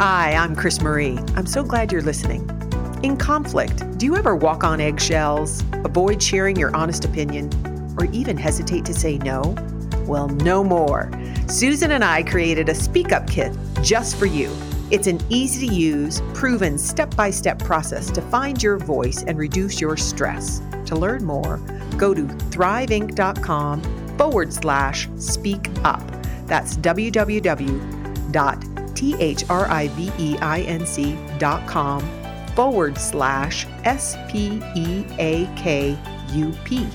Hi, I'm CrisMarie. I'm so glad you're listening. In conflict, do you ever walk on eggshells, avoid sharing your honest opinion, or even hesitate to say no? Well, no more. Susan and I created a Speak Up Kit just for you. It's an easy to use, proven step by step process to find your voice and reduce your stress. To learn more, go to thriveinc.com forward slash speak up. That's www.thriveinc.com forward slash S P E A K U P.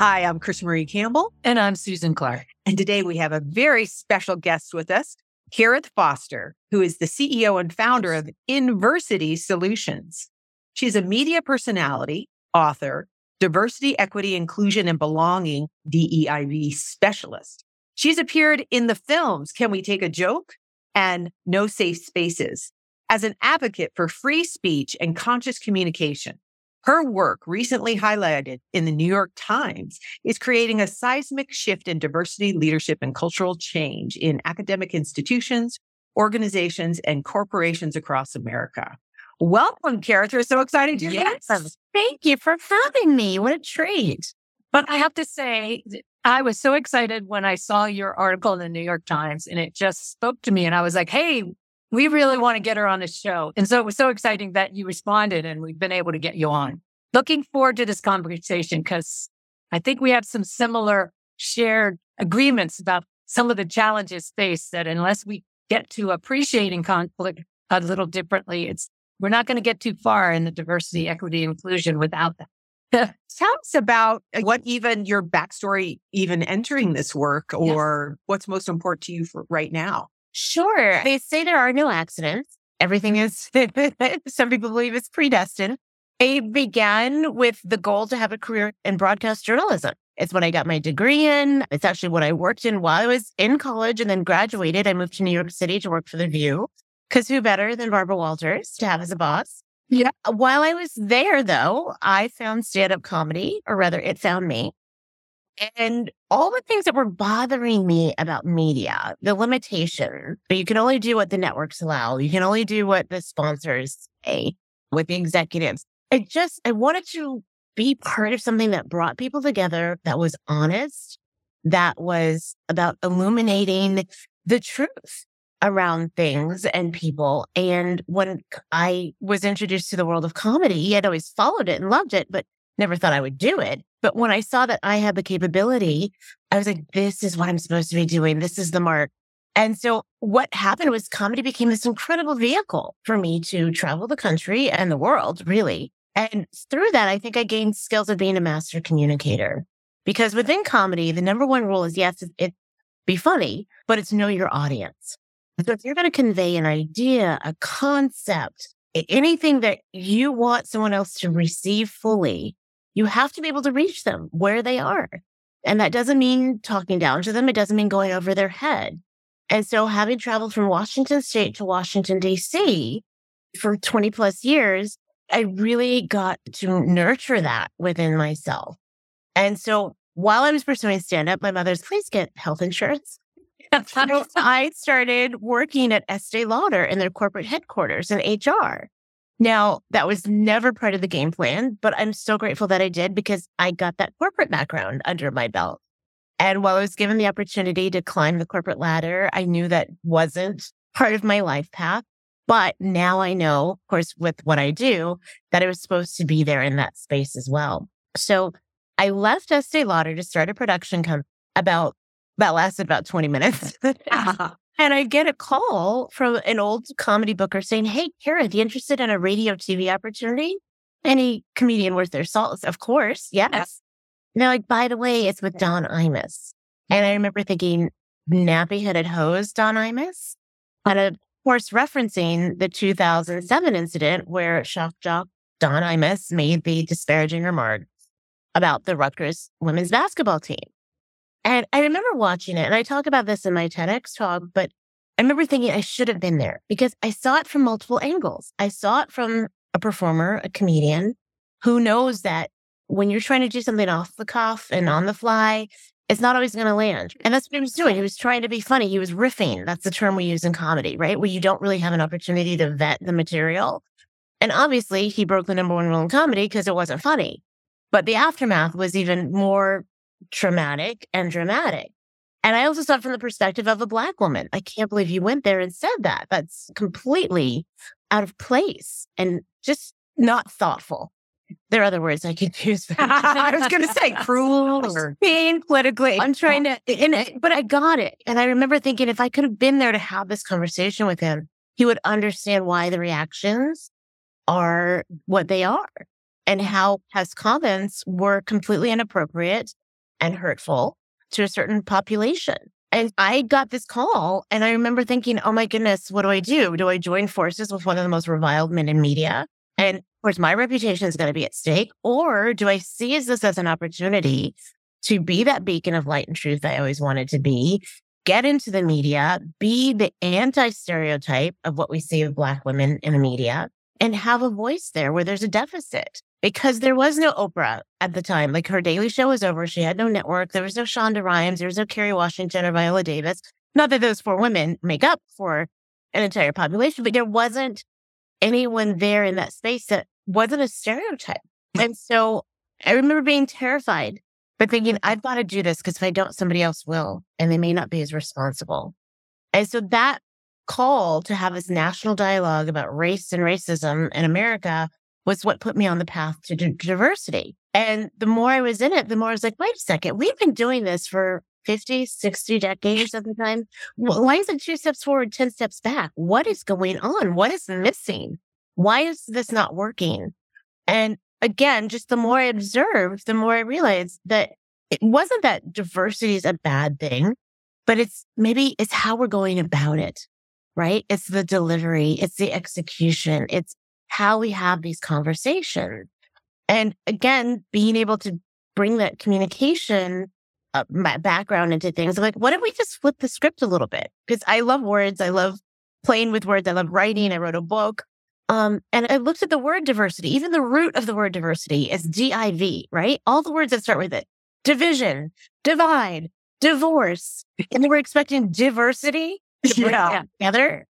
Hi, I'm CrisMarie Campbell. And I'm Susan Clark. And today we have a very special guest with us, Karith Foster, who is the CEO and founder of Inversity Solutions. She's a media personality, author, diversity, equity, inclusion, and belonging DEIB specialist. She's appeared in the films Can We Take a Joke and No Safe Spaces as an advocate for free speech and conscious communication. Her work, recently highlighted in the New York Times, is creating a seismic shift in diversity, leadership, and cultural change in academic institutions, organizations, and corporations across America. Welcome, Karith. We're so excited to yes. Thank you for having me. What a treat. But I have to say, I was so excited when I saw your article in the New York Times and it just spoke to me. And I was like, hey, we really want to get her on the show. And so it was so exciting that you responded and we've been able to get you on. Looking forward to this conversation because I think we have some similar shared agreements about some of the challenges faced that unless we get to appreciating conflict a little differently, it's we're not going to get too far in the diversity, equity, inclusion without that. Tell us about uh, what even your backstory, even entering this work, or yes. what's most important to you for right now. Sure. They say there are no accidents. Everything is, some people believe it's predestined. I began with the goal to have a career in broadcast journalism. It's what I got my degree in. It's actually what I worked in while I was in college and then graduated. I moved to New York City to work for The View. Cause who better than Barbara Walters to have as a boss? Yeah. While I was there, though, I found stand up comedy, or rather, it found me. And all the things that were bothering me about media, the limitation, but you can only do what the networks allow. You can only do what the sponsors say with the executives. I just, I wanted to be part of something that brought people together, that was honest, that was about illuminating the truth around things and people. And when I was introduced to the world of comedy, I'd always followed it and loved it, but never thought I would do it. But when I saw that I had the capability, I was like, this is what I'm supposed to be doing. This is the mark. And so what happened was comedy became this incredible vehicle for me to travel the country and the world, really. And through that, I think I gained skills of being a master communicator. Because within comedy, the number one rule is yes, it, it be funny, but it's know your audience. So if you're going to convey an idea, a concept, anything that you want someone else to receive fully, you have to be able to reach them where they are. And that doesn't mean talking down to them. It doesn't mean going over their head. And so having traveled from Washington state to Washington DC for 20 plus years, I really got to nurture that within myself. And so while I was pursuing stand up, my mother's, please get health insurance. I started working at Estee Lauder in their corporate headquarters in HR. Now, that was never part of the game plan, but I'm so grateful that I did because I got that corporate background under my belt. And while I was given the opportunity to climb the corporate ladder, I knew that wasn't part of my life path. But now I know, of course, with what I do, that I was supposed to be there in that space as well. So I left Estee Lauder to start a production company about that lasted about 20 minutes. Uh-huh. And I get a call from an old comedy booker saying, Hey, Kara, you interested in a radio TV opportunity? Any comedian worth their salt? Of course. Uh yes. And they're like, by the way, it's with Don Imus. And I remember thinking, nappy headed hose, Don Imus. And of course, referencing the 2007 incident where shock jock Don Imus made the disparaging remark about the Rutgers women's basketball team. And I remember watching it and I talk about this in my TEDx talk, but I remember thinking I should have been there because I saw it from multiple angles. I saw it from a performer, a comedian who knows that when you're trying to do something off the cuff and on the fly, it's not always going to land. And that's what he was doing. He was trying to be funny. He was riffing. That's the term we use in comedy, right? Where you don't really have an opportunity to vet the material. And obviously, he broke the number one rule in comedy because it wasn't funny. But the aftermath was even more traumatic and dramatic. And I also saw it from the perspective of a Black woman. I can't believe you went there and said that. That's completely out of place and just not thoughtful. There are other words I could use. I was going to say cruel or being politically. I'm trying to, and, but I got it. And I remember thinking if I could have been there to have this conversation with him, he would understand why the reactions are what they are and how his comments were completely inappropriate and hurtful to a certain population. And I got this call and I remember thinking, oh my goodness, what do I do? Do I join forces with one of the most reviled men in media? And of course, my reputation is going to be at stake. Or do I seize this as an opportunity to be that beacon of light and truth I always wanted to be? Get into the media, be the anti stereotype of what we see of Black women in the media, and have a voice there where there's a deficit because there was no Oprah at the time. Like her daily show was over. She had no network. There was no Shonda Rhimes. There was no Kerry Washington or Viola Davis. Not that those four women make up for an entire population, but there wasn't anyone there in that space that wasn't a stereotype. And so I remember being terrified, but thinking, I've got to do this because if I don't, somebody else will, and they may not be as responsible. And so that call to have this national dialogue about race and racism in America was what put me on the path to d- diversity. And the more I was in it, the more I was like, wait a second, we've been doing this for 50, 60 decades at the time. Why is it two steps forward, 10 steps back? What is going on? What is missing? Why is this not working? And again, just the more I observed, the more I realized that it wasn't that diversity is a bad thing, but it's maybe it's how we're going about it, right? It's the delivery. It's the execution. It's how we have these conversations. And again, being able to bring that communication uh, background into things. I'm like, what if we just flip the script a little bit? Because I love words. I love playing with words. I love writing. I wrote a book. Um, and I looked at the word diversity. Even the root of the word diversity is D-I-V, right? All the words that start with it. Division, divide, divorce. And we're expecting diversity to bring Yeah. together.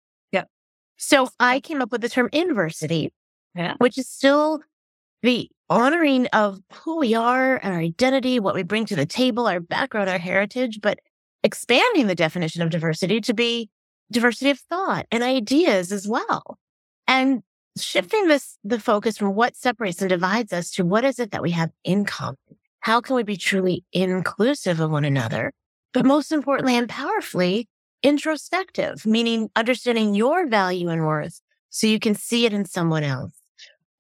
So I came up with the term inversity, Yeah. which is still the honoring of who we are and our identity, what we bring to the table, our background, our heritage, but expanding the definition of diversity to be diversity of thought and ideas as well. And shifting this, the focus from what separates and divides us to what is it that we have in common? How can we be truly inclusive of one another? But most importantly and powerfully, introspective, meaning understanding your value and worth so you can see it in someone else.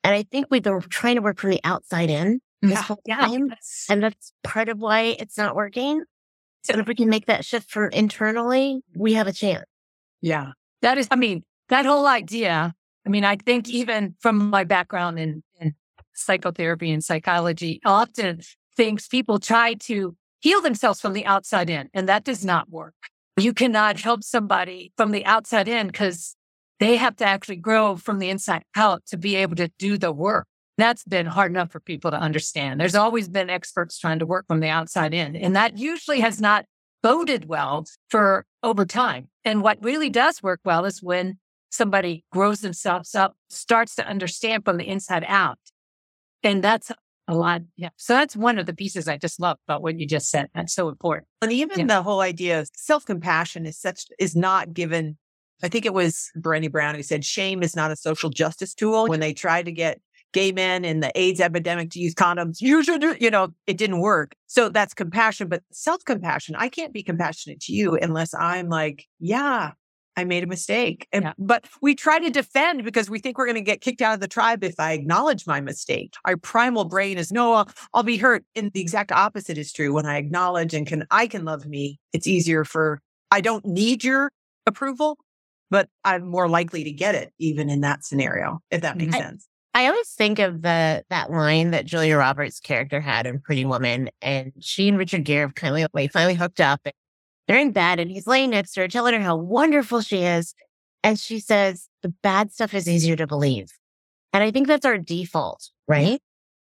And I think we've been trying to work from the outside in this Yeah. whole Yeah. time. That's- And that's part of why it's not working. So if we can make that shift from internally, we have a chance. yeah. That is, I mean, that whole idea. I mean, I think even from my background in, in psychotherapy and psychology, often things people try to heal themselves from the outside in, and that does not work. You cannot help somebody from the outside in because they have to actually grow from the inside out to be able to do the work. That's been hard enough for people to understand. There's always been experts trying to work from the outside in, and that usually has not boded well for over time. And what really does work well is when somebody grows themselves up, starts to understand from the inside out. And that's a lot. Yeah. So that's one of the pieces I just love about what you just said. That's so important. And even Yeah. the whole idea of self compassion is such, is not given. I think it was Brené Brown who said shame is not a social justice tool. When they tried to get gay men in the AIDS epidemic to use condoms, you should, you know, it didn't work. So that's compassion, but self compassion. I can't be compassionate to you unless I'm like, yeah, I made a mistake. And, Yeah. But we try to defend because we think we're going to get kicked out of the tribe if I acknowledge my mistake. Our primal brain is no, I'll, I'll be hurt. And the exact opposite is true. When I acknowledge and can, I can love me. It's easier for, I don't need your approval, but I'm more likely to get it even in that scenario, if that mm, makes I- sense. I always think of the that line that Julia Roberts' character had in Pretty Woman, and she and Richard Gere have kind of like finally hooked up. And they're in bed, and he's laying next to her, telling her how wonderful she is, and she says, "The bad stuff is easier to believe," and I think that's our default, right?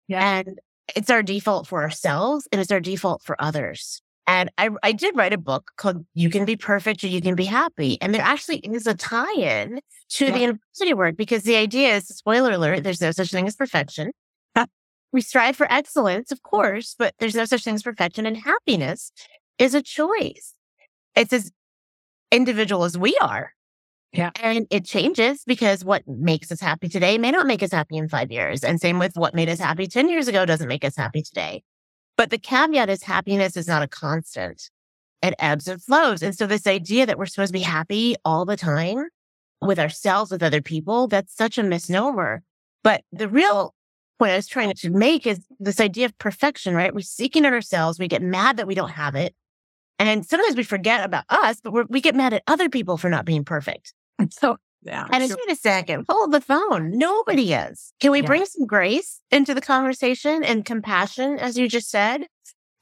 Yeah. And it's our default for ourselves, and it's our default for others. And I, I did write a book called You Can Be Perfect or You Can Be Happy. And there actually is a tie in to yeah. the inversity work because the idea is spoiler alert, there's no such thing as perfection. we strive for excellence, of course, but there's no such thing as perfection. And happiness is a choice. It's as individual as we are. Yeah. And it changes because what makes us happy today may not make us happy in five years. And same with what made us happy 10 years ago doesn't make us happy today. But the caveat is happiness is not a constant. It ebbs and flows. And so this idea that we're supposed to be happy all the time with ourselves, with other people, that's such a misnomer. But the real point I was trying to make is this idea of perfection, right? We're seeking it ourselves. We get mad that we don't have it. And sometimes we forget about us, but we get mad at other people for not being perfect. So, yeah. And sure. wait a second, hold the phone. Nobody is. Can we yeah. bring some grace into the conversation and compassion, as you just said?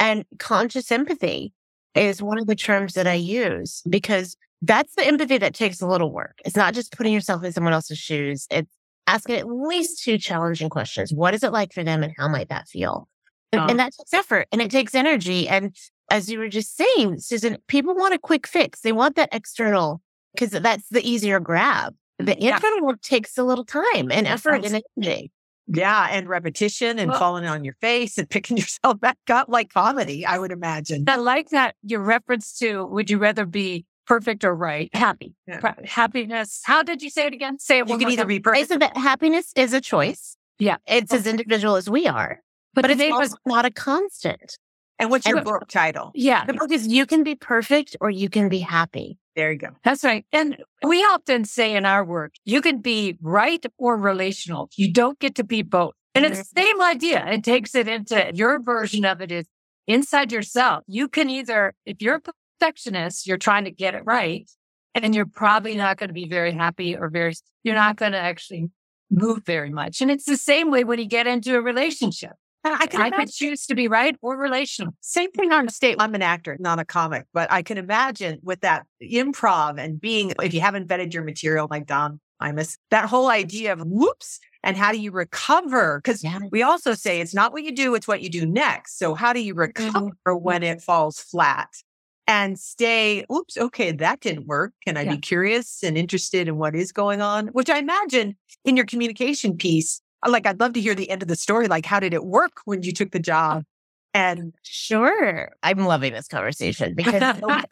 And conscious empathy is one of the terms that I use because that's the empathy that takes a little work. It's not just putting yourself in someone else's shoes. It's asking at least two challenging questions. What is it like for them and how might that feel? And, uh. and that takes effort and it takes energy. And as you were just saying, Susan, people want a quick fix. They want that external because that's the easier grab. The internal work takes a little time and effort and energy. Yeah, and repetition and well, falling on your face and picking yourself back up like comedy, I would imagine. I like that your reference to would you rather be perfect or right? Happy. Yeah. Happiness. How did you say it again? Say it You can either time. be perfect. I said that happiness is a choice. Yeah. It's as individual as we are. But, but it's also was, not a constant. And what's your book title? Yeah. The book is You Can Be Perfect or You Can Be Happy. There you go. That's right. And we often say in our work, you can be right or relational. You don't get to be both. And it's mm-hmm. the same idea. It takes it into your version of it is inside yourself. You can either, if you're a perfectionist, you're trying to get it right, and you're probably not going to be very happy or very, you're not going to actually move very much. And it's the same way when you get into a relationship. I can I could choose to be right or relational. Same thing on stage. I'm an actor, not a comic, but I can imagine with that improv and being, if you haven't vetted your material like Don Imus, that whole idea of whoops and how do you recover? Because yeah. we also say it's not what you do, it's what you do next. So how do you recover mm-hmm. when it falls flat? And stay, oops, okay, that didn't work. Can I yeah. be curious and interested in what is going on? Which I imagine in your communication piece, Uh, like I'd love to hear the end of the story. Like, how did it work when you took the job? And sure, I'm loving this conversation because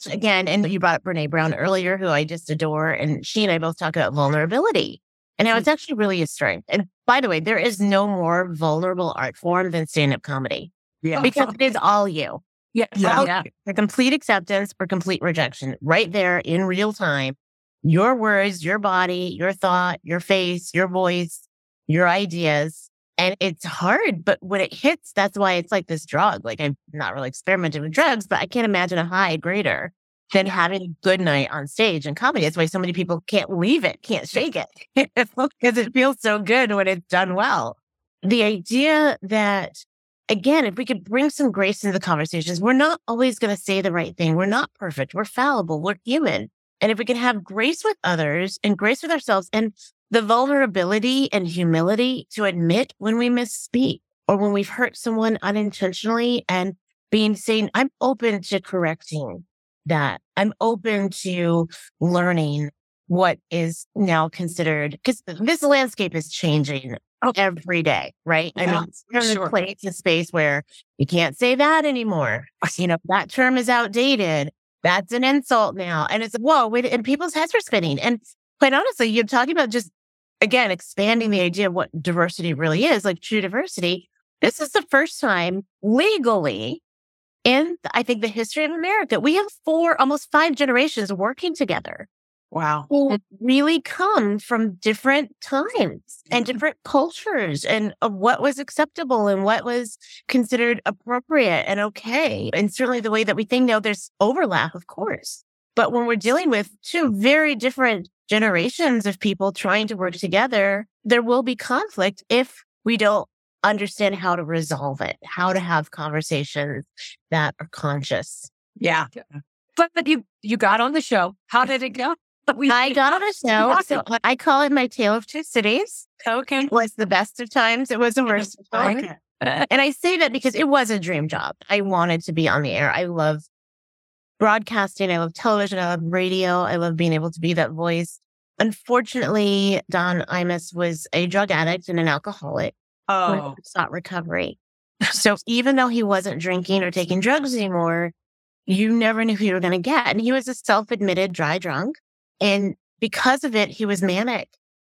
again, and you brought up Brene Brown earlier, who I just adore, and she and I both talk about vulnerability. And now mm-hmm. it's actually really a strength. And by the way, there is no more vulnerable art form than stand up comedy. Yeah. Because it is all you. Yeah. yeah. yeah. For complete acceptance or complete rejection right there in real time. Your words, your body, your thought, your face, your voice, your ideas. And it's hard, but when it hits, that's why it's like this drug. Like I'm not really experimenting with drugs, but I can't imagine a high greater than having a good night on stage and comedy. That's why so many people can't leave it, can't shake it because it feels so good when it's done well. The idea that again, if we could bring some grace into the conversations, we're not always going to say the right thing. We're not perfect. We're fallible. We're human. And if we can have grace with others and grace with ourselves and the vulnerability and humility to admit when we misspeak or when we've hurt someone unintentionally and being saying, I'm open to correcting that. I'm open to learning what is now considered because this landscape is changing oh. every day, right? Yeah, I mean, there's sure. a place, a space where you can't say that anymore. You know, that term is outdated. That's an insult now. And it's, whoa, wait, and people's heads are spinning. And quite honestly, you're talking about just again, expanding the idea of what diversity really is, like true diversity. This is the first time legally in, I think, the history of America, we have four, almost five generations working together. Wow. Who really come from different times and different cultures and of what was acceptable and what was considered appropriate and okay. And certainly the way that we think now, there's overlap, of course. But when we're dealing with two very different generations of people trying to work together, there will be conflict if we don't understand how to resolve it, how to have conversations that are conscious. Yeah. But but you you got on the show. How did it go? We, I got on a show. So I call it my tale of two cities. Okay. It was the best of times. It was the worst of times. Okay. and I say that because it was a dream job. I wanted to be on the air. I love broadcasting. I love television. I love radio. I love being able to be that voice. Unfortunately, Don Imus was a drug addict and an alcoholic. Oh, sought recovery. So even though he wasn't drinking or taking drugs anymore, you never knew who you were going to get. And he was a self admitted dry drunk. And because of it, he was manic.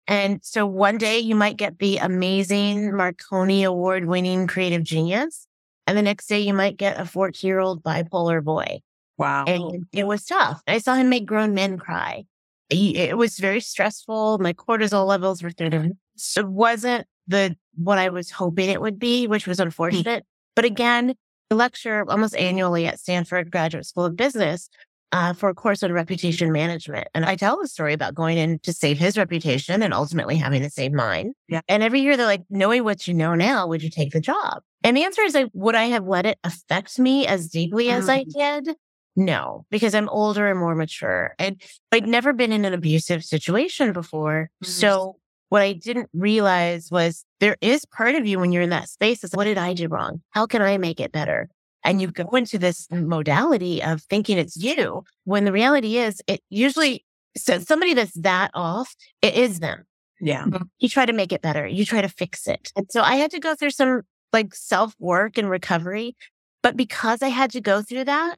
And so one day you might get the amazing Marconi award winning creative genius. And the next day you might get a 14 year old bipolar boy. Wow. And it was tough. I saw him make grown men cry. He- It was very stressful. My cortisol levels were through the it wasn't the what I was hoping it would be, which was unfortunate. But again, I lecture almost annually at Stanford Graduate School of Business uh, for a course on reputation management. And I tell the story about going in to save his reputation and ultimately having to save mine. Yeah. And every year they're like, knowing what you know now, would you take the job? And the answer is like, would I have let it affect me as deeply as I did? No, because I'm older and more mature. And I'd never been in an abusive situation before. Mhm. So what I didn't realize was there is part of you when you're in that space is what did I do wrong? How can I make it better? And you go into this modality of thinking it's you when the reality is it usually so somebody that's that off, it is them. yeah. You try to make it better. You try to fix it. And so I had to go through some like self work and recovery. But because I had to go through that,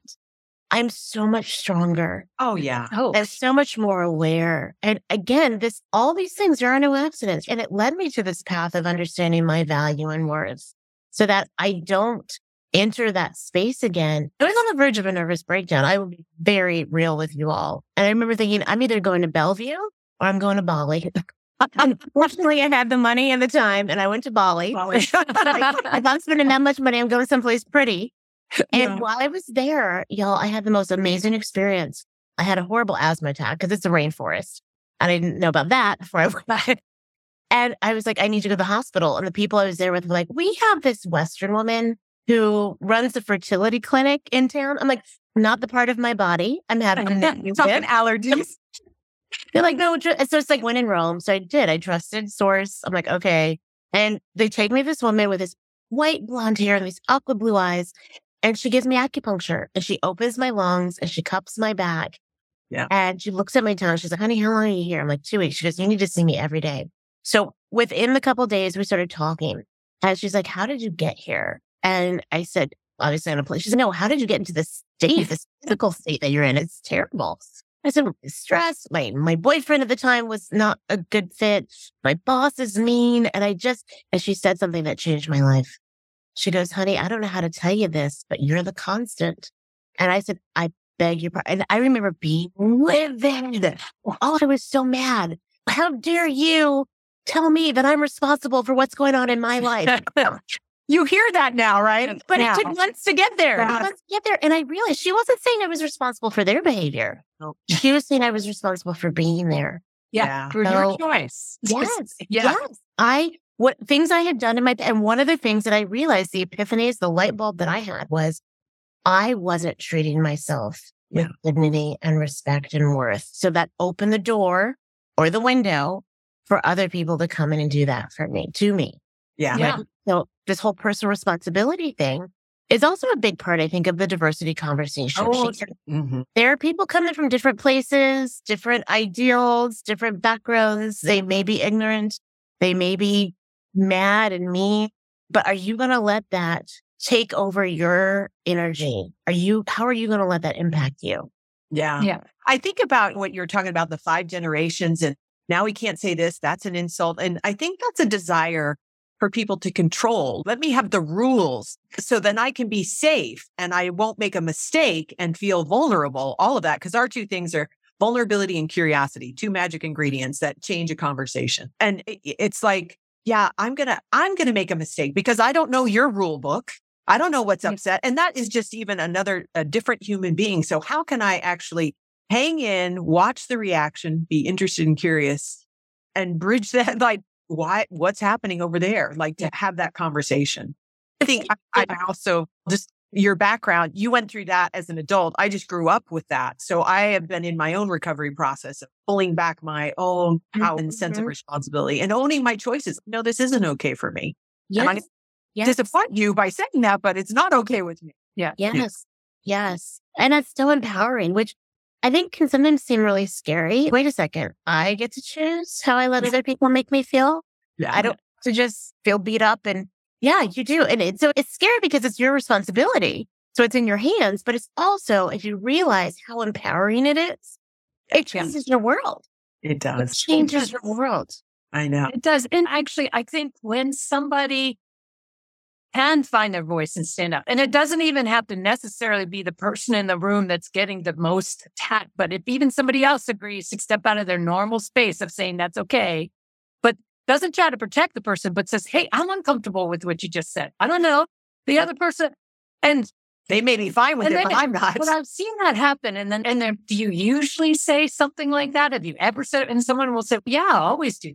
I'm so much stronger. Oh, yeah. Oh, I'm so much more aware. And again, this, all these things there are no accidents. And it led me to this path of understanding my value and worth so that I don't enter that space again. I was on the verge of a nervous breakdown. I will be very real with you all. And I remember thinking, I'm either going to Bellevue or I'm going to Bali. Unfortunately, I had the money and the time and I went to Bali. Bali. if I'm spending that much money, I'm going someplace pretty. And Yeah. while I was there, y'all, I had the most amazing experience. I had a horrible asthma attack because it's a rainforest. And I didn't know about that before I went back. And I was like, I need to go to the hospital. And the people I was there with were like, we have this Western woman who runs a fertility clinic in town. I'm like, not the part of my body I'm having an Talking allergies. They're like, no, so it's like when in Rome. So I did. I trusted source. I'm like, okay. And they take me to this woman with this white blonde hair and these aqua blue eyes. And she gives me acupuncture and she opens my lungs and she cups my back. Yeah. And she looks at my tongue. She's like, honey, how long are you here? I'm like, two weeks. She goes, you need to see me every day. So within the couple days, we started talking. And she's like, how did you get here? And I said, obviously on a plane. She said, no, how did you get into this state, this physical state that you're in? It's terrible. I said, stress. My, my boyfriend at the time was not a good fit. My boss is mean. And I just, and she said something that changed my life. She goes, honey, I don't know how to tell you this, but you're the constant. And I said, I beg your pardon. And I remember being livid. Oh, I was so mad. How dare you tell me that I'm responsible for what's going on in my life? Oh, you hear that now, right? But Now. it took months to get there. Yeah. Months to get there. And I realized she wasn't saying I was responsible for their behavior. No. She was saying I was responsible for being there. yeah, Yeah. for So- your choice. Yes. Yeah. Yes. I, what things I had done in my, and one of the things that I realized, the epiphanies, the light bulb that I had was I wasn't treating myself with dignity and respect and worth. So that opened the door or the window for other people to come in and do that for me, to me. Yeah. Yeah. So this whole personal responsibility thing is also a big part, I think, of the diversity conversation. Oh, She- Mhm. there are people coming from different places, different ideals, different backgrounds. They may be ignorant. They may be mad and mean, but are you going to let that take over your energy? Are you, how are you going to let that impact you? Yeah. Yeah. I think about what you're talking about the five generations and now we can't say this, that's an insult. And I think that's a desire for people to control. Let me have the rules so then I can be safe and I won't make a mistake and feel vulnerable. All of that. Cause our two things are vulnerability and curiosity, two magic ingredients that change a conversation. And i- i- it's like, yeah, I'm going to, I'm going to make a mistake because I don't know your rule book. I don't know what's upset. And that is just even another, a different human being. So how can I actually hang in, watch the reaction, be interested and curious and bridge that, like, why, what's happening over there? Like to have that conversation. I think I, I also just your background, you went through that as an adult. I just grew up with that. So I have been in my own recovery process of pulling back my own power and sense of Mhm. responsibility and owning my choices. No, this isn't okay for me. And I'm Yes. Yes. Disappoint you by saying that, but it's not okay with me. Yeah. Yes. Yes. And that's so empowering, which I think can sometimes seem really scary. Wait a second. I get to choose how I let other people make me feel. Yeah. I don't to just feel beat up and yeah, you do. And it, so it's scary because it's your responsibility. So it's in your hands, but it's also, if you realize how empowering it is, it changes your world. It does. It does. changes your world. I know. It does. And actually, I think when somebody can find their voice and stand up, and it doesn't even have to necessarily be the person in the room that's getting the most attack, but if even somebody else agrees to step out of their normal space of saying that's okay, but doesn't try to protect the person, but says, Hey, I'm uncomfortable with what you just said. I don't know. The other person, and They may be fine with it, then- but I'm not. but I've seen that happen. And then, and then, do you usually say something like that? Have you ever said it? And someone will say, Yeah, I always do.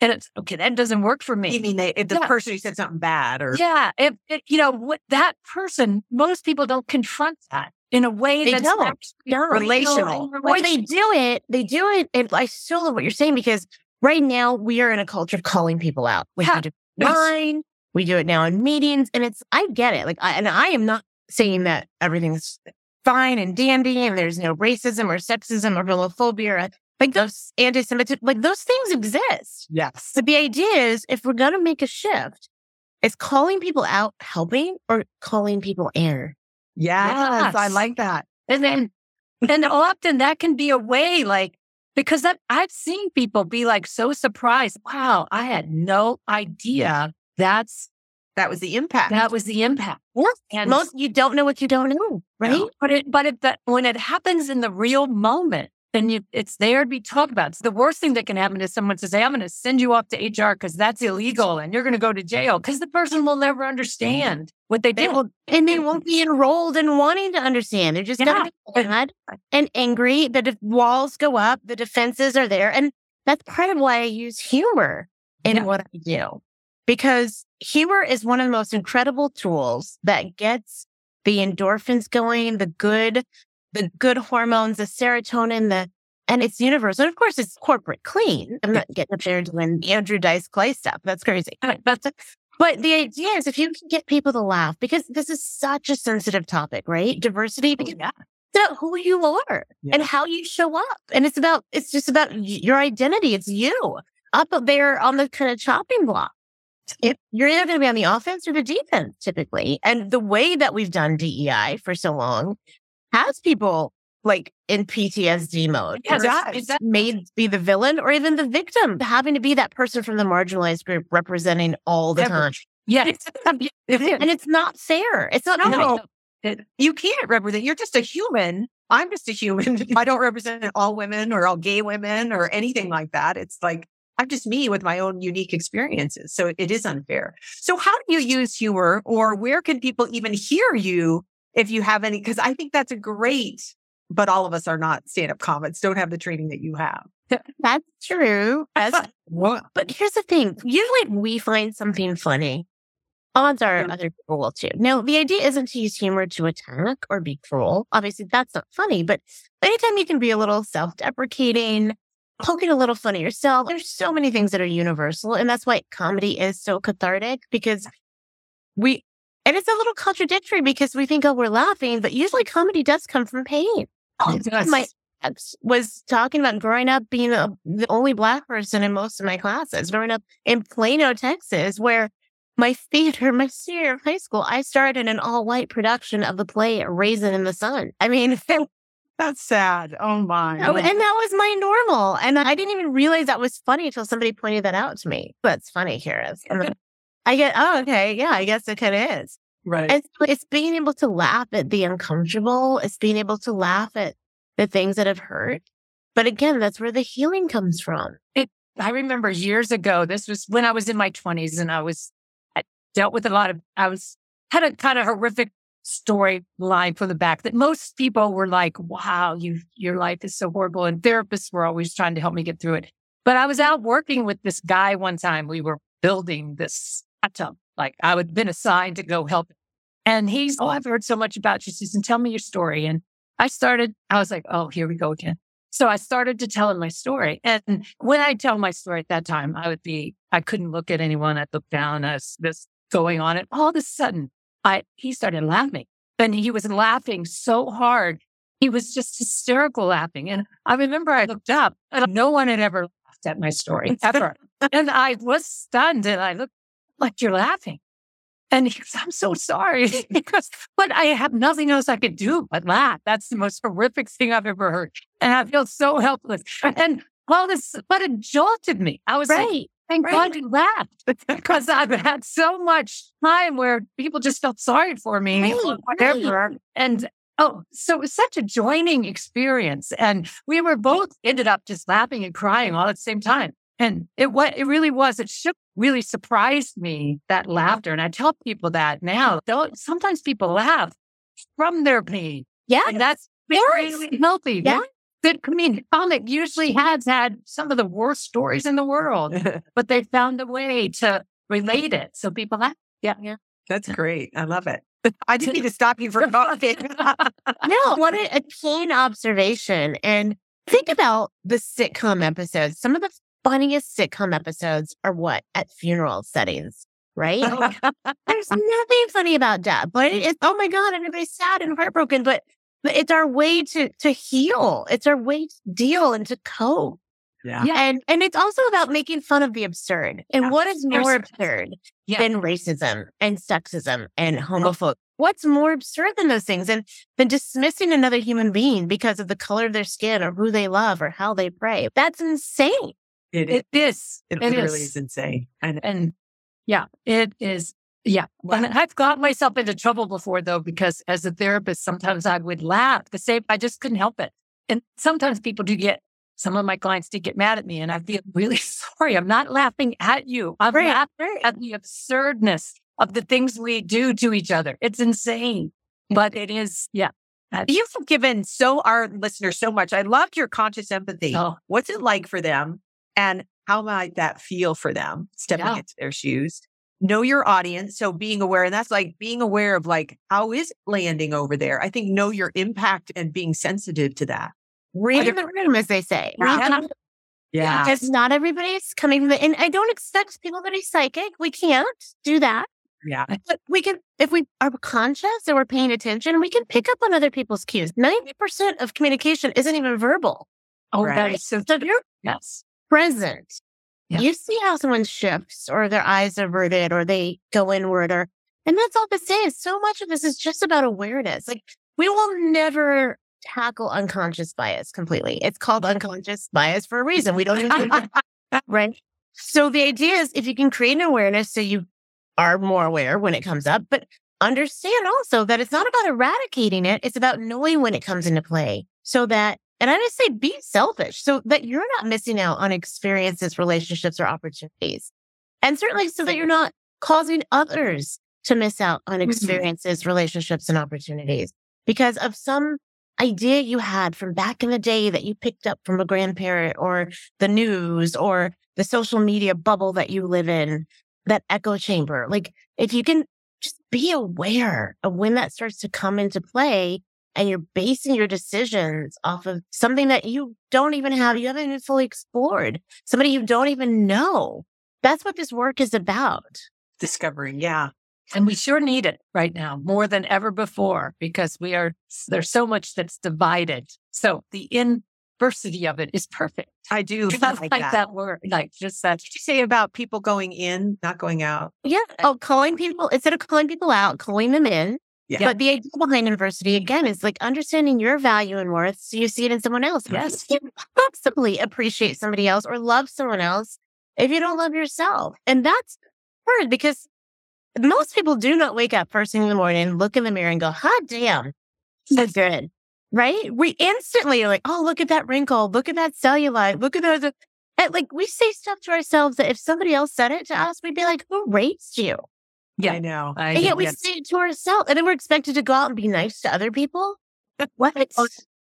And it's okay, that doesn't work for me. You mean they, if the Yeah. person who said something bad or Yeah. If, it, you know, what that person, most people don't confront that in a way They that's don't. Relational. Or they do it, they do it. And I still love what you're saying because right now we are in a culture of calling people out. We have to line. We do it now in meetings and it's, I get it. Like, I, and I am not saying that everything's fine and dandy and there's no racism or sexism or homophobia or like those anti-Semitic, like those things exist. yes. But the idea is if we're going to make a shift, is calling people out helping or calling people in? Yes. I like that. And then, and often that can be a way, like, because that, I've seen people be like so surprised. Wow, I had no idea that's That was the impact. that was the impact. And Most you don't know what you don't know, right? No. But it, but it, that when it happens in the real moment, then you, it's there to be talked about. It's the worst thing that can happen is someone says, Hey, I'm going to send you off to HR because that's illegal and you're going to go to jail because the person will never mm-hmm. understand what they They did. will, and they won't be enrolled in wanting to understand. They're just gonna be mad and angry. The de- walls go up, the defenses are there, and that's part of why I use humor in Yeah. what I do, because humor is one of the most incredible tools that gets the endorphins going, the good, the good hormones, the serotonin, the and it's universal. And of course, it's corporate clean. I'm not getting up there doing Andrew Dice Clay stuff. That's crazy. That's But the idea is if you can get people to laugh, because this is such a sensitive topic, right? Diversity, oh, because yeah. it's about who you are Yeah. and how you show up. And it's about, it's just about your identity. It's you up there on the kind of chopping block. If you're either going to be on the offense or the defense typically. And the way that we've done DEI for so long has people like in PTSD mode. Yes, is that- made be the villain or even the victim, having to be that person from the marginalized group representing all the Ever. time. Yes. And it's not fair. It's not No. no. you can't represent. You're just a human. I'm just a human. I don't represent all women or all gay women or anything like that. It's like I'm just me with my own unique experiences. So it is unfair. So how do you use humor or where can people even hear you if you have any? Because I think that's a great, but all of us are not stand up comics, don't have the training that you have. That's true. That's- but here's the thing. Usually we find something funny, odds are Yeah. other people will too. Now, the idea isn't to use humor to attack or be cruel. Obviously, that's not funny, but anytime you can be a little self-deprecating, poking a little fun at yourself, there's so many things that are universal. And that's why comedy is so cathartic because we, and it's a little contradictory because we think, oh, we're laughing, but usually comedy does come from pain. Oh, my ex was talking about growing up being a, the only black person in most of my classes, growing up in Plano, Texas, where my theater, my senior year of high school, I started an all white production of the play Raisin in the Sun. I mean, That's sad. Oh my. Oh, and that was my normal. And I didn't even realize that was funny until somebody pointed that out to me. That's funny, Karith. I get, oh, okay. Yeah, I guess it kind of is. Right. And so it's being able to laugh at the uncomfortable. It's being able to laugh at the things that have hurt. But again, that's where the healing comes from. It, I remember years ago, this was when I was in my 20s and I was, I dealt with a lot of, I was, had a kind of horrific storyline from the back that most people were like, wow, you, your life is so horrible. And therapists were always trying to help me get through it. But I was out working with this guy one time. We were building this hot tub. Like I would have been assigned to go help. And he's, oh, I've heard so much about you, Susan. Tell me your story. And I started, I was like, oh, here we go again. So I started to tell him my story. And when I tell my story at that time, I would be, I couldn't look at anyone. I'd look down as this going on. And all of a sudden, I, he started laughing. and he was laughing so hard. He was just hysterical laughing. And I remember I looked up and no one had ever laughed at my story ever. and I was stunned and I looked like you're laughing. And he goes, I'm so sorry. because, but I have nothing else I could do but laugh. That's the most horrific thing I've ever heard. And I feel so helpless. And all this, but it jolted me. I was right. like, thank right. God you laughed because I've had so much time where people just felt sorry for me Right, whatever. And oh, so it was such a joining experience. And we were both ended up just laughing and crying all at the same time. And it what it really was, it shook, really surprised me that mm-hmm. laughter. And I tell people that now. Don't sometimes people laugh from their pain. Yeah. And that's very healthy. Yeah. Good I mean, comic usually has had some of the worst stories in the world, but they found a way to relate it. So people laugh. Yeah. Yeah. That's great. I love it. I didn't need to stop you for coffee. No, what a, a keen observation. And think about the sitcom episodes. Some of the funniest sitcom episodes are what? At funeral settings, right? There's nothing funny about death, but it's, oh my God, everybody's sad and heartbroken, but, but it's our way to, to heal. It's our way to deal and to cope. yeah. Yeah. And, and it's also about making fun of the absurd. And Yeah. what is There's- more absurd Yeah. than racism and sexism and homophobia? What's more absurd than those things? And than dismissing another human being because of the color of their skin or who they love or how they pray. That's insane. It, it, is. it It really is. is insane. And And yeah, it is. Yeah. And I've got myself into trouble before though, because as a therapist, sometimes I would laugh the same. I just couldn't help it. And sometimes people do get, some of my clients do get mad at me and I feel really sorry. I'm not laughing at you. I'm Right, laughing at the absurdness of the things we do to each other. It's insane, but it is. Yeah. You've given so our listeners so much. I loved your conscious empathy. Oh. What's it like for them? And how might that feel for them stepping Yeah. into their shoes? Know your audience. So being aware, and that's like being aware of like, how is landing over there? I think know your impact and being sensitive to that. Read the room, as they say. Yeah. Read the room. Yeah. Because not everybody's coming from the, and I don't expect people to be psychic. We can't do that. Yeah. But we can, if we are conscious and we're paying attention, we can pick up on other people's cues. 90% of communication isn't even verbal. oh, that Right. is so. So Yes. Present, Yeah. you see how someone shifts or their eyes averted or they go inward or, and that's all to say is so much of this is just about awareness. Like we will never tackle unconscious bias completely. It's called unconscious bias for a reason. We don't even, right? So the idea is if you can create an awareness so you are more aware when it comes up, but understand also that it's not about eradicating it. It's about knowing when it comes into play so that, and I just say be selfish so that you're not missing out on experiences, relationships, or opportunities. And certainly so that you're not causing others to miss out on mm-hmm. experiences, relationships, and opportunities because of some idea you had from back in the day that you picked up from a grandparent or the news or the social media bubble that you live in, that echo chamber. Like if you can just be aware of when that starts to come into play and you're basing your decisions off of something that you don't even have, you haven't even fully explored, somebody you don't even know. That's what this work is about. Discovering. Yeah. And we sure need it right now more than ever before because we are, there's so much that's divided. So the inversity of it is perfect. I do I like, like that. that word, like just that. Did you say about people going in, not going out? Yeah. Oh, calling people instead of calling people out, calling them in. Yeah. But the idea behind inversity again is like understanding your value and worth so you see it in someone else. Yes. You can't possibly appreciate somebody else or love someone else if you don't love yourself. And that's hard because most people do not wake up first thing in the morning, look in the mirror and go, hot damn, so good. Right? We instantly are like, oh, look at that wrinkle. Look at that cellulite. Look at those. And like we say stuff to ourselves that if somebody else said it to us, we'd be like, who raised you? Yeah. I know. I And yet we yes. say it to ourselves, and then we're expected to go out and be nice to other people. What? Oh,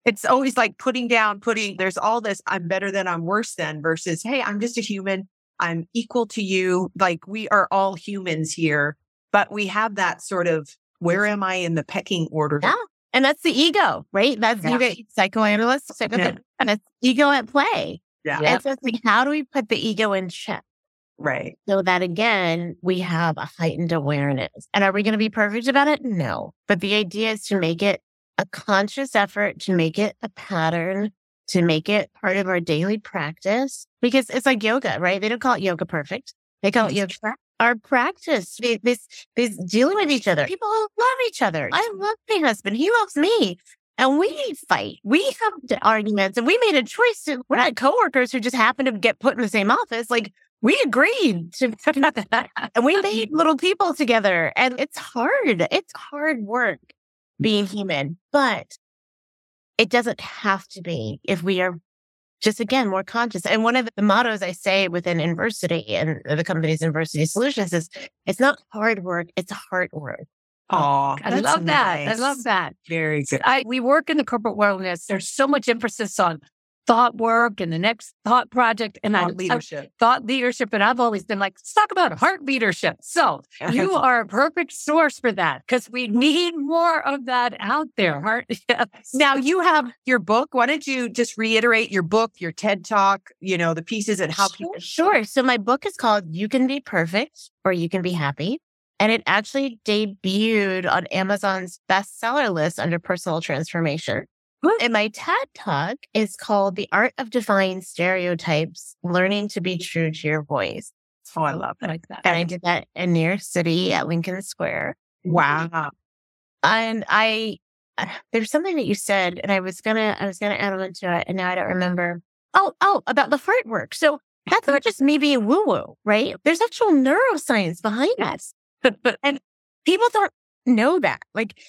It's always like putting down, putting, there's all this, I'm better than, I'm worse than versus, hey, I'm just a human. I'm equal to you. Like we are all humans here, but we have that sort of, where am I in the pecking order? Yeah. And that's the ego, right? That's Yeah. you get psychoanalysts, psychotherapy, Yeah. and it's ego at play. Yeah. Yeah. And so it's like, how do we put the ego in check? Right. So that again, we have a heightened awareness. And are we going to be perfect about it? No. But the idea is to make it a conscious effort, to make it a pattern, to make it part of our daily practice because it's like yoga, right? They don't call it yoga perfect. They call it yoga our practice. This, this dealing with each other. People love each other. I love my husband. He loves me. And we fight. We have arguments and we made a choice. To, we're not coworkers who just happen to get put in the same office. Like we agreed to, and we made little people together and it's hard. It's hard work being human, but it doesn't have to be if we are just again more conscious. And one of the mottos I say within Inversity and the company's Inversity Solutions is it's not hard work, it's hard work. Oh, I love that. I love that. Very good. I, we work in the corporate wellness. There's so much emphasis on thought work and the next thought project and thought I, leadership. I, thought leadership. And I've always been like, let's talk about heart leadership. So you are a perfect source for that because we need more of that out there. Heart. Yes. Now you have your book. Why don't you just reiterate your book, your TED talk, you know, the pieces and how sure, people. Sure. So my book is called You Can Be Perfect or You Can Be Happy. And it actually debuted on Amazon's bestseller list under personal transformation. And my TED talk is called The Art of Defying Stereotypes, Learning to Be True to Your Voice. Oh, I love I like that. And I did that in New York City at Lincoln Square. Wow. And I, there's something that you said, and I was gonna, I was gonna add on to it, and now I don't remember. Oh, oh, about the heart work. So that's not just me being woo woo, right? There's actual neuroscience behind this. and people don't know that. Like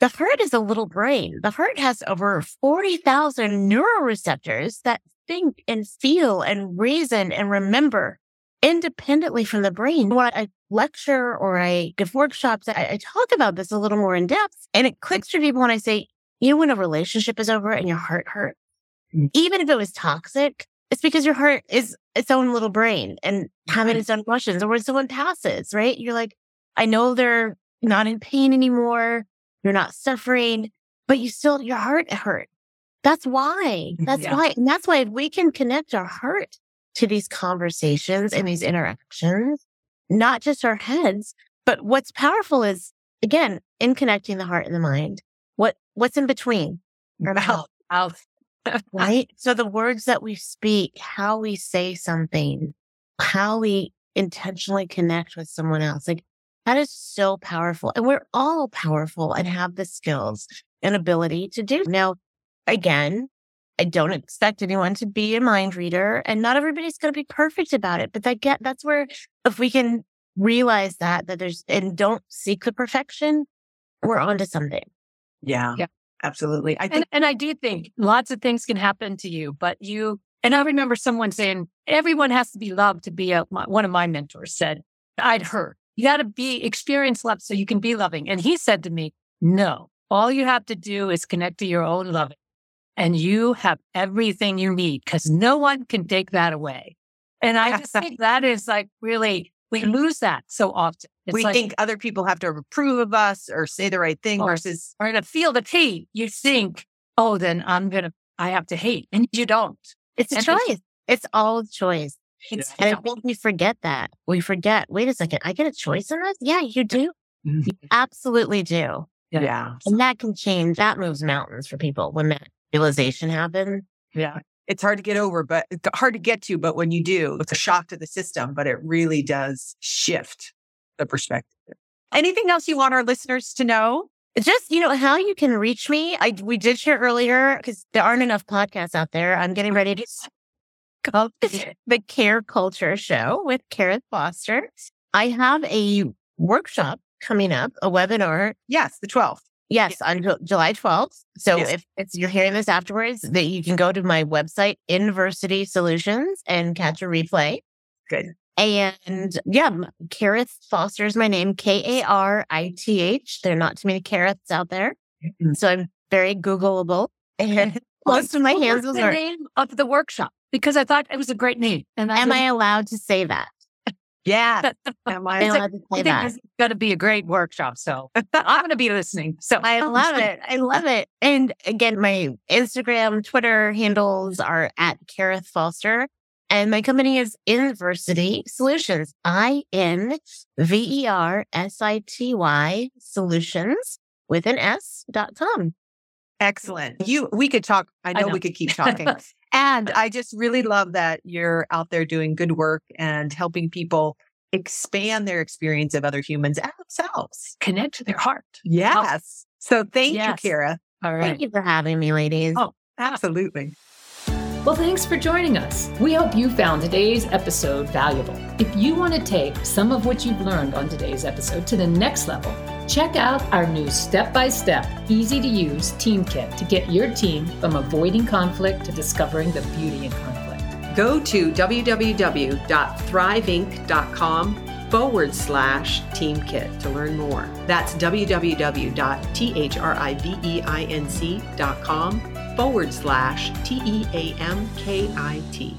the heart is a little brain. The heart has over 40,000 neuroreceptors that think and feel and reason and remember independently from the brain. When I lecture or I give workshops, I, I talk about this a little more in depth and it clicks for people when I say, you know, when a relationship is over and your heart hurts, mm. even if it was toxic, it's because your heart is its own little brain and having its own questions. Or when someone passes, right? You're like, I know they're not in pain anymore. You're not suffering, but you still, your heart hurt. That's why. Mm, that's yeah. why. And that's why if we can connect our heart to these conversations and these interactions, not just our heads, but what's powerful is again, in connecting the heart and the mind, what, what's in between? Our mouth. mouth. right? So the words that we speak, how we say something, how we intentionally connect with someone else, like that is so powerful. And we're all powerful and have the skills and ability to do. Now, again, I don't expect anyone to be a mind reader and not everybody's going to be perfect about it. But that get, that's where if we can realize that, that there's, and don't seek the perfection, we're onto something. Yeah. Yeah. Absolutely. I think, and, and I do think lots of things can happen to you, but you, and I remember someone saying, everyone has to be loved to be a, one of my mentors said, I'd heard you got to be experience love so you can be loving. And he said to me, no, all you have to do is connect to your own loving and you have everything you need because no one can take that away. And I just think that is like really, we lose that so often. It's we like, think other people have to approve of us or say the right thing or, versus. Or in a field of hate, you think, oh, then I'm going to, I have to hate. And you don't. It's a and choice. It's, it's all choice. It's, and I think we forget that. We forget, wait a second, I get a choice in this? Yeah, you do. You mm-hmm. absolutely do. Yeah. yeah. And that can change. That moves mountains for people when that realization happens. Yeah. It's hard to get over, but it's hard to get to. But when you do, it's a shock to the system, but it really does shift the perspective. Anything else you want our listeners to know? Just, you know, how you can reach me. I, we did share earlier because there aren't enough podcasts out there. I'm getting ready to called the Care Culture Show with Karith Foster. I have a workshop coming up, a webinar. Yes, the 12th. Yes, on July 12th. So yes. if it's, you're hearing this afterwards, that you can go to my website, Inversity Solutions, and catch a replay. Good. And yeah, Kareth Foster is my name, K A R I T H. There are not too many Kariths out there. Mm-hmm. So I'm very Googleable. And most of my handles are. name of the workshop because I thought it was a great name. And I am I allowed to say that? Yeah. Am I allowed to say that? It's going to be a great workshop. So I'm going to be listening. So I love it. I love it. And again, my Instagram, Twitter handles are at Karith Foster. And my company is Inversity Solutions, I N V E R S I T Y Solutions with an S dot com. Excellent. You, we could talk. I know, know. we could keep talking. and I just really love that you're out there doing good work and helping people expand their experience of other humans and themselves. Connect to their heart. Yes. So thank Yes. you, Kara. All right. Thank you for having me, ladies. Oh. Absolutely. Well, thanks for joining us. We hope you found today's episode valuable. If you want to take some of what you've learned on today's episode to the next level, check out our new step by step, easy to use team kit to get your team from avoiding conflict to discovering the beauty in conflict. Go to www.thriveinc.com forward slash team kit to learn more. That's www.thriveinc.com forward slash T E A M K I T.